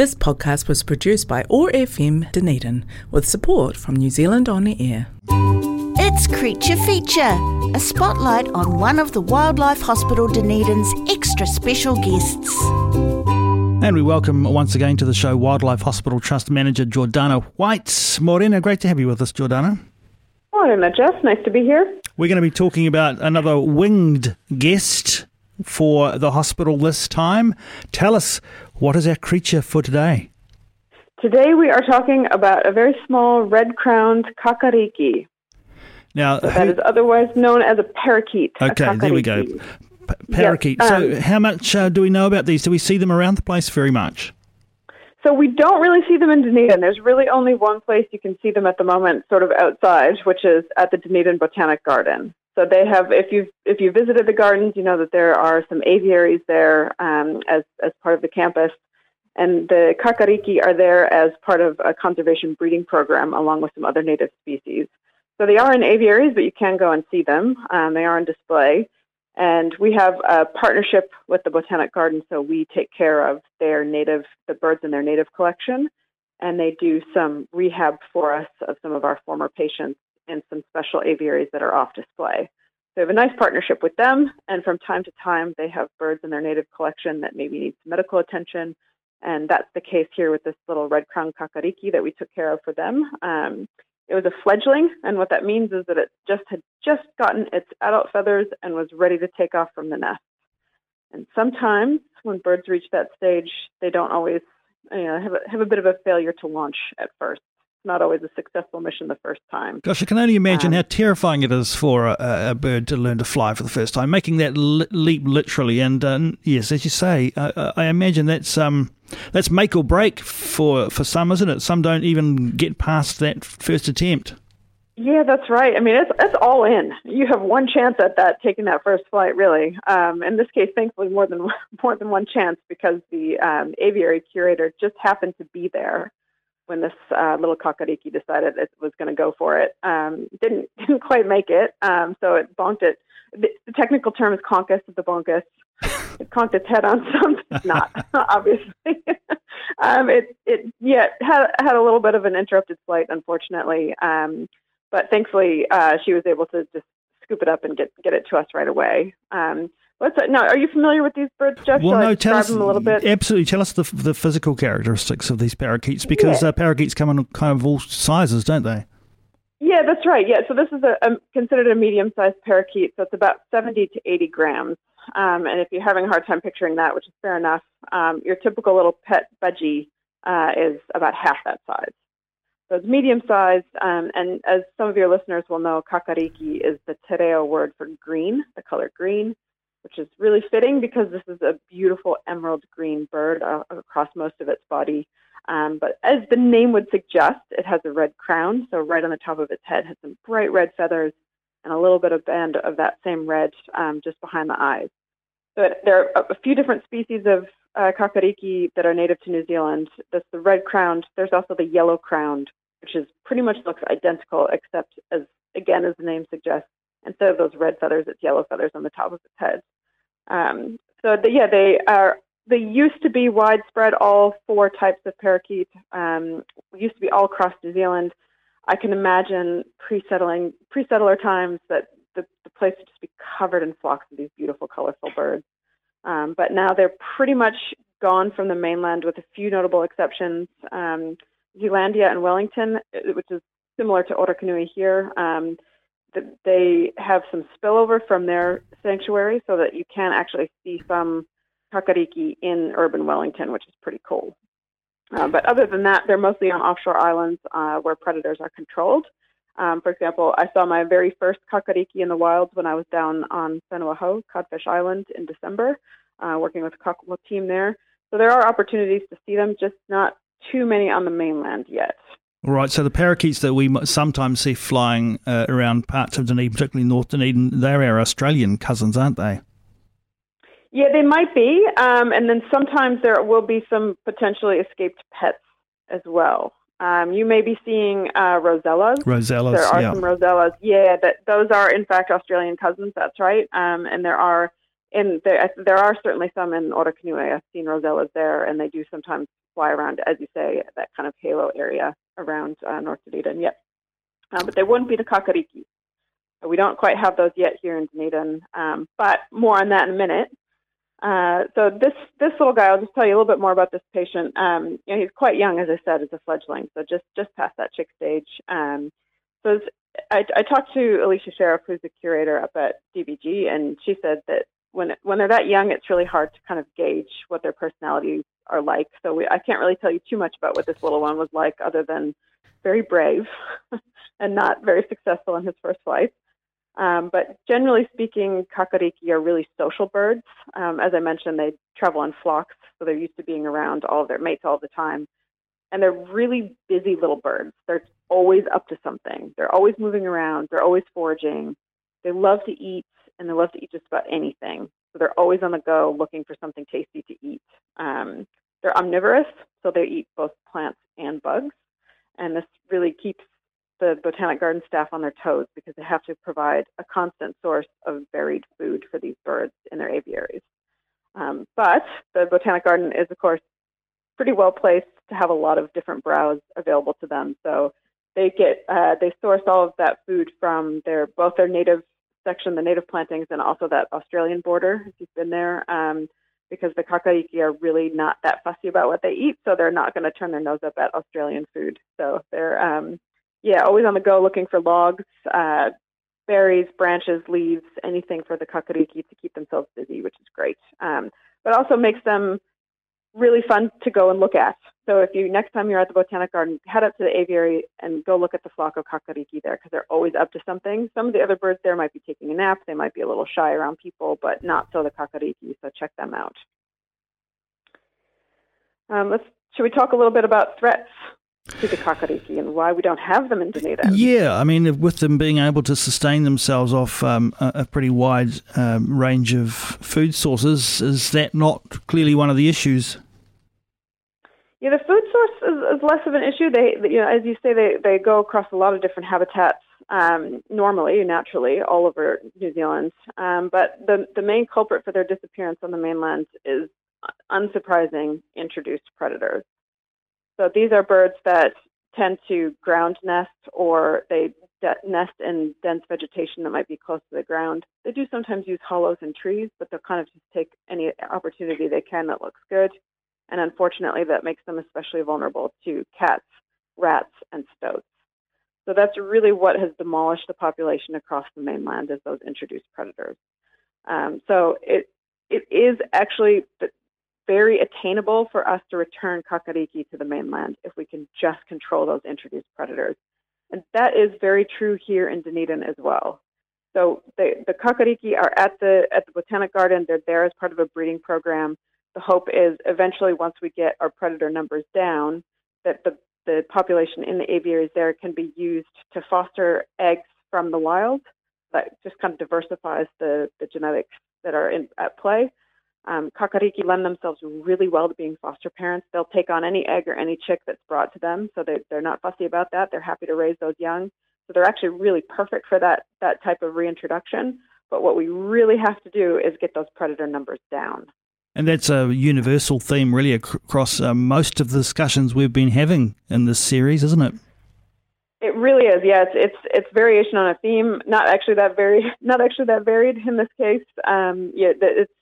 This podcast was produced by OAR FM Dunedin with support from New Zealand On Air. It's Creature Feature, a spotlight on one of the Wildlife Hospital Dunedin's extra special guests. And we welcome once again to the show Wildlife Hospital Trust Manager Jordana Whyte. Morena, great to have you with us, Jordana. Morena, Jeff. Nice to be here. We're going to be talking about another winged guest for the hospital this time. Tell us, what is our creature for today? Today we are talking about a very small red-crowned kakariki. Now, so that is otherwise known as a parakeet. Okay, a there we go. P- parakeet. Yep. Um, so, how much uh, do we know about these? Do we see them around the place very much? So we don't really see them in Dunedin. There's really only one place you can see them at the moment, sort of outside, which is at the Dunedin Botanic Garden. So they have, if you if you visited the gardens, you know that there are some aviaries there um, as as part of the campus, and the kakariki are there as part of a conservation breeding program along with some other native species. So they are in aviaries, but you can go and see them. Um, they are on display. And we have a partnership with the Botanic Garden, so we take care of their native, the birds in their native collection, and they do some rehab for us of some of our former patients in some special aviaries that are off display. So we have a nice partnership with them, and from time to time they have birds in their native collection that maybe need some medical attention, and that's the case here with this little red crown kakariki that we took care of for them. Um, it was a fledgling, and what that means is that it just had just gotten its adult feathers and was ready to take off from the nest. And sometimes when birds reach that stage, they don't always you know, have, a, have a bit of a failure to launch at first not always a successful mission the first time. Gosh, I can only imagine um, how terrifying it is for a, a, bird to learn to fly for the first time, making that leap literally. And uh, yes, as you say, I, I imagine that's um, that's make or break for for some, isn't it? Some don't even get past that first attempt. Yeah, that's right. I mean, it's it's all in. You have one chance at that, taking that first flight, really. Um, in this case, thankfully, more than more than one chance because the um, aviary curator just happened to be there when this uh, little kakariki decided it was going to go for it. Um, didn't didn't quite make it, um, so it bonked it. The, the technical term is conkus of the bonkus. It conked its head on something. not obviously. um, it it yeah had had a little bit of an interrupted flight, unfortunately. Um, but thankfully, uh, she was able to just scoop it up and get get it to us right away. Um, What's that? Now, are you familiar with these birds, Jeff? Well, Shall no, tell us a little bit. Absolutely, tell us the the physical characteristics of these parakeets because yeah. uh, parakeets come in kind of all sizes, don't they? Yeah, that's right. Yeah, so this is a, a considered a medium-sized parakeet, so it's about seventy to eighty grams. Um, and if you're having a hard time picturing that, which is fair enough, um, your typical little pet budgie uh, is about half that size. So it's medium-sized, um, and as some of your listeners will know, kakariki is the te reo word for green, the color green which is really fitting because this is a beautiful emerald green bird uh, across most of its body. Um, but as the name would suggest, it has a red crown, so right on the top of its head has some bright red feathers and a little bit of band of that same red um, just behind the eyes. So there are a few different species of uh, kakariki that are native to New Zealand. That's the red crowned. There's also the yellow crowned, which is pretty much looks identical, except as again as the name suggests, instead of those red feathers, it's yellow feathers on the top of its head. Um, so the, yeah, they are. They used to be widespread. All four types of parakeet um, used to be all across New Zealand. I can imagine pre-settling, pre-settler times that the, the place would just be covered in flocks of these beautiful, colorful birds. Um, but now they're pretty much gone from the mainland, with a few notable exceptions. Um, Zealandia and Wellington, which is similar to Orokonui here, um, they have some spillover from their sanctuary so that you can actually see some kakariki in urban Wellington, which is pretty cool. Uh, but other than that, they're mostly on offshore islands uh, where predators are controlled. Um, for example, I saw my very first kakariki in the wild when I was down on Whenua Codfish Island, in December, uh, working with a cockle team there. So there are opportunities to see them, just not too many on the mainland yet. Right, so the parakeets that we sometimes see flying uh, around parts of Dunedin, particularly North Dunedin, they're our Australian cousins, aren't they? Yeah, they might be. Um, and then sometimes there will be some potentially escaped pets as well. Um, you may be seeing uh, rosellas. Rosellas, There are yeah. some rosellas. Yeah, that those are in fact Australian cousins. That's right. Um, and there are in there there are certainly some in Orokonui. I've seen rosellas there, and they do sometimes fly around, as you say, that kind of halo area around uh, North Dunedin. Yep. Uh, but they wouldn't be the kakariki. We don't quite have those yet here in Dunedin, um, but more on that in a minute. Uh, so this this little guy, I'll just tell you a little bit more about this patient. Um, you know, he's quite young, as I said, as a fledgling, so just just past that chick stage. Um, so I, I talked to Alicia Sheriff, who's the curator up at DBG, and she said that when when they're that young, it's really hard to kind of gauge what their personalities are like. So we, I can't really tell you too much about what this little one was like, other than very brave and not very successful in his first flight. Um, but generally speaking, kakariki are really social birds. Um, as I mentioned, they travel in flocks, so they're used to being around all of their mates all the time. And they're really busy little birds. They're always up to something. They're always moving around. They're always foraging. They love to eat, and they love to eat just about anything. So they're always on the go looking for something tasty to eat. Um, they're omnivorous, so they eat both plants and bugs. And this really keeps the Botanic Garden staff on their toes because they have to provide a constant source of varied food for these birds in their aviaries. Um, but the Botanic Garden is, of course, pretty well placed to have a lot of different browse available to them. So they get uh, they source all of that food from their both their native section, the native plantings, and also that Australian border. If you've been there, um, because the kakariki are really not that fussy about what they eat, so they're not going to turn their nose up at Australian food. So they're um, yeah, always on the go looking for logs, uh, berries, branches, leaves, anything for the kakariki to keep themselves busy, which is great. Um, but also makes them really fun to go and look at. So if you next time you're at the botanic garden, head up to the aviary and go look at the flock of kakariki there because they're always up to something. Some of the other birds there might be taking a nap, they might be a little shy around people, but not so the kakariki. So check them out. Um, let's should we talk a little bit about threats to the kakariki and why we don't have them in Dunedin. Yeah, I mean, with them being able to sustain themselves off um, a, a, pretty wide um, range of food sources, is that not clearly one of the issues? Yeah, the food source is, is less of an issue. They, you know, as you say, they, they go across a lot of different habitats um, normally, naturally, all over New Zealand. Um, but the the main culprit for their disappearance on the mainland is unsurprising introduced predators. So these are birds that tend to ground nest or they de- nest in dense vegetation that might be close to the ground. They do sometimes use hollows in trees, but they'll kind of just take any opportunity they can that looks good. And unfortunately, that makes them especially vulnerable to cats, rats, and stoats. So that's really what has demolished the population across the mainland is those introduced predators. Um, so it it is actually very attainable for us to return kakariki to the mainland if we can just control those introduced predators. And that is very true here in Dunedin as well. So the, kakariki are at the at the botanic garden. They're there as part of a breeding program. The hope is eventually, once we get our predator numbers down, that the the population in the aviaries there can be used to foster eggs from the wild. That just kind of diversifies the, the genetics that are in, at play. Um, kakariki lend themselves really well to being foster parents. They'll take on any egg or any chick that's brought to them, so they, they're not fussy about that. They're happy to raise those young. So they're actually really perfect for that, that type of reintroduction. But what we really have to do is get those predator numbers down. And that's a universal theme, really, across uh, most of the discussions we've been having in this series, isn't it? It really is. Yeah, it's it's, it's variation on a theme. Not actually that very, not actually that varied in this case. Um, yeah, it's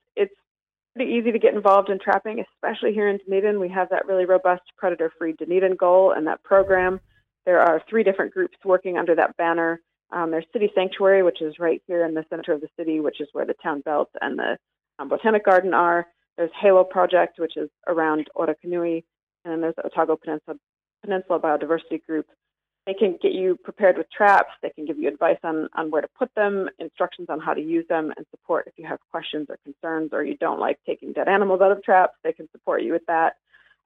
pretty easy to get involved in trapping, especially here in Dunedin. We have that really robust predator free Dunedin goal and that program. There are three different groups working under that banner. Um, there's City Sanctuary, which is right here in the center of the city, which is where the town belt and the um, Botanic Garden are. There's Halo Project, which is around Orokonui. And then there's the Otago Peninsula, Peninsula Biodiversity Group, they can get you prepared with traps. They can give you advice on, on where to put them, instructions on how to use them, and support if you have questions or concerns or you don't like taking dead animals out of traps. They can support you with that.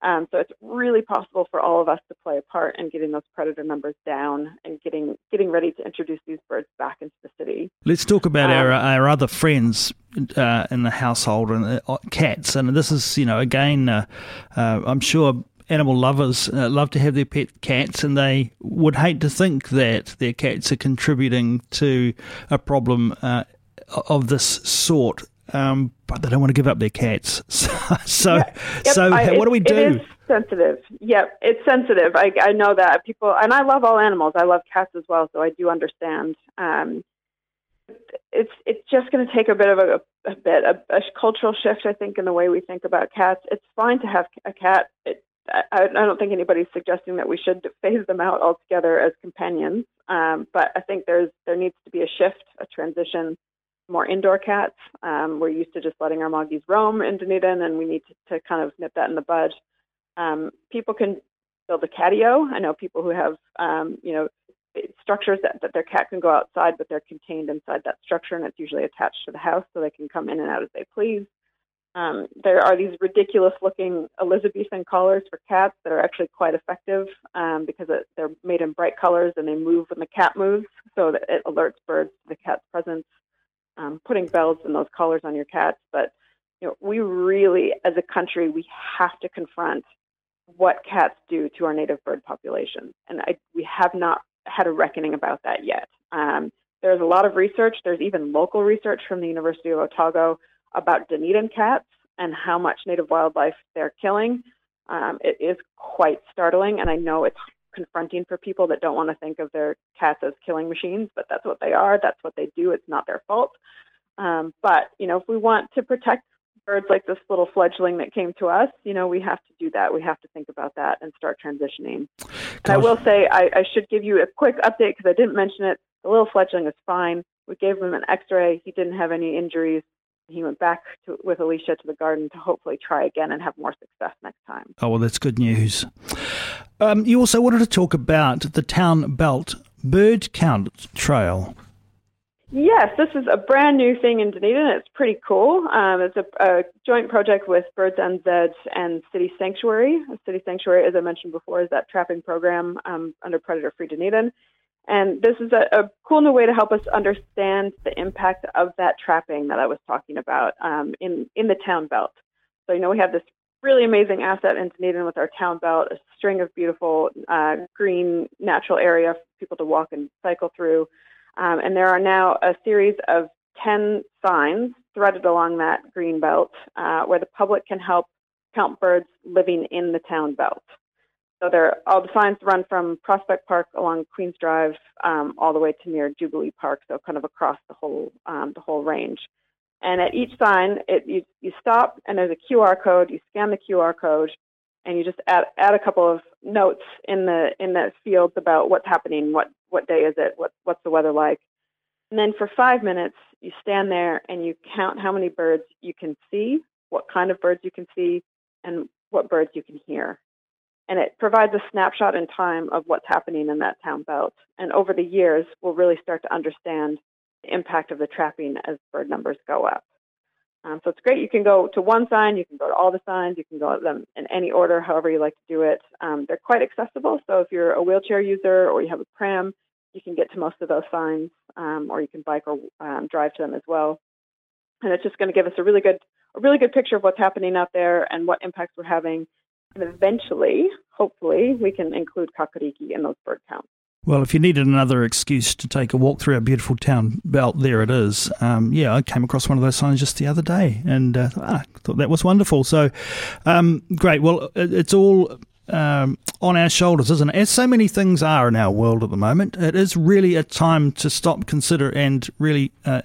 Um, so it's really possible for all of us to play a part in getting those predator numbers down and getting getting ready to introduce these birds back into the city. Let's talk about um, our our other friends uh, in the household and uh, cats. And this is, you know, again, uh, uh I'm sure animal lovers uh, love to have their pet cats, and they would hate to think that their cats are contributing to a problem uh, of this sort. um, but they don't want to give up their cats. So, so, Yeah. Yep, so I- what do we do? It is sensitive. Yep, it's sensitive. I, I know that people, and I love all animals. I love cats as well, so I do understand. Um, it's it's just going to take a bit of a, a bit a, a cultural shift, I think, in the way we think about cats. It's fine to have a cat. It, I, I don't think anybody's suggesting that we should phase them out altogether as companions. Um, but I think there's there needs to be a shift, a transition more indoor cats. Um, we're used to just letting our moggies roam in Dunedin, and we need to, to kind of nip that in the bud. Um, people can build a catio. I know people who have, um, you know, structures that, that their cat can go outside, but they're contained inside that structure, and it's usually attached to the house, so they can come in and out as they please. Um, there are these ridiculous-looking Elizabethan collars for cats that are actually quite effective um, because it, they're made in bright colors and they move when the cat moves, so that it alerts birds to the cat's presence um, putting bells and those collars on your cats. But you know, we really, as a country, we have to confront what cats do to our native bird populations, and I, we have not had a reckoning about that yet. Um, there's a lot of research. There's even local research from the University of Otago about Dunedin cats and how much native wildlife they're killing. Um, it is quite startling, and I know it's confronting for people that don't want to think of their cats as killing machines, but that's what they are. That's what they do. It's not their fault. Um, but you know, if we want to protect birds like this little fledgling that came to us, you know, we have to do that. We have to think about that and start transitioning. And I will say, I, I should give you a quick update because I didn't mention it. The little fledgling is fine. We gave him an X-ray. He didn't have any injuries. He went back to, with Alicia to the garden to hopefully try again and have more success next time. Oh, well, that's good news. Um, you also wanted to talk about the Town Belt Bird Count Trail. Yes, this is a brand new thing in Dunedin. It's pretty cool. Um, it's a, a joint project with Birds NZ and City Sanctuary. City Sanctuary, as I mentioned before, is that trapping program um, under Predator Free Dunedin. And this is a, a cool new way to help us understand the impact of that trapping that I was talking about um, in, in the town belt. So, you know, we have this really amazing asset in Dunedin with our town belt, a string of beautiful uh, green natural area for people to walk and cycle through. Um, and there are now a series of 10 signs threaded along that green belt uh, where the public can help count birds living in the town belt. So there, all the signs run from Prospect Park along Queens Drive um, all the way to near Jubilee Park, so kind of across the whole um, the whole range. And at each sign, it, you, you stop and there's a QR code. You scan the QR code, and you just add, add a couple of notes in the in the fields about what's happening, what what day is it, what what's the weather like, and then for five minutes you stand there and you count how many birds you can see, what kind of birds you can see, and what birds you can hear. And it provides a snapshot in time of what's happening in that town belt. And over the years, we'll really start to understand the impact of the trapping as bird numbers go up. Um, so it's great. You can go to one sign, you can go to all the signs, you can go to them in any order, however you like to do it. Um, they're quite accessible. So if you're a wheelchair user or you have a pram, you can get to most of those signs, um, or you can bike or um, drive to them as well. And it's just going to give us a really good, a really good picture of what's happening out there and what impacts we're having. And eventually, hopefully, we can include kakariki in those bird counts. Well, if you needed another excuse to take a walk through our beautiful town belt, there it is. Um, yeah, I came across one of those signs just the other day and uh, ah, thought that was wonderful. So, um, great. Well, it's all um, on our shoulders, isn't it? As so many things are in our world at the moment, it is really a time to stop, consider, and really uh,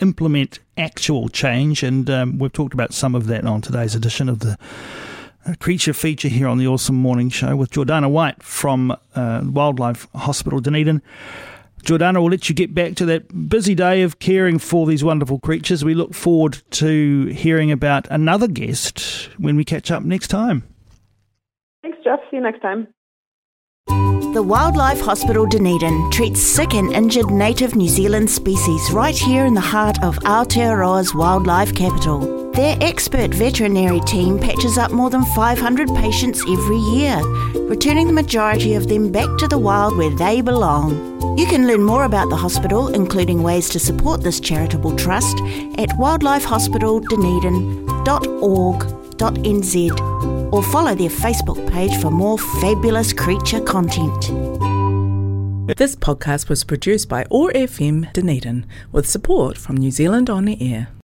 implement actual change. And um, we've talked about some of that on today's edition of the creature feature here on the Awesome Morning Show with Jordana Whyte from uh, Wildlife Hospital Dunedin. Jordana, we'll let you get back to that busy day of caring for these wonderful creatures. We look forward to hearing about another guest when we catch up next time. Thanks, Jeff. See you next time. The Wildlife Hospital Dunedin treats sick and injured native New Zealand species right here in the heart of Aotearoa's wildlife capital. Their expert veterinary team patches up more than 500 patients every year, returning the majority of them back to the wild where they belong. You can learn more about the hospital, including ways to support this charitable trust, at or follow their Facebook page for more fabulous creature content. This podcast was produced by OAR FM Dunedin with support from New Zealand On the Air.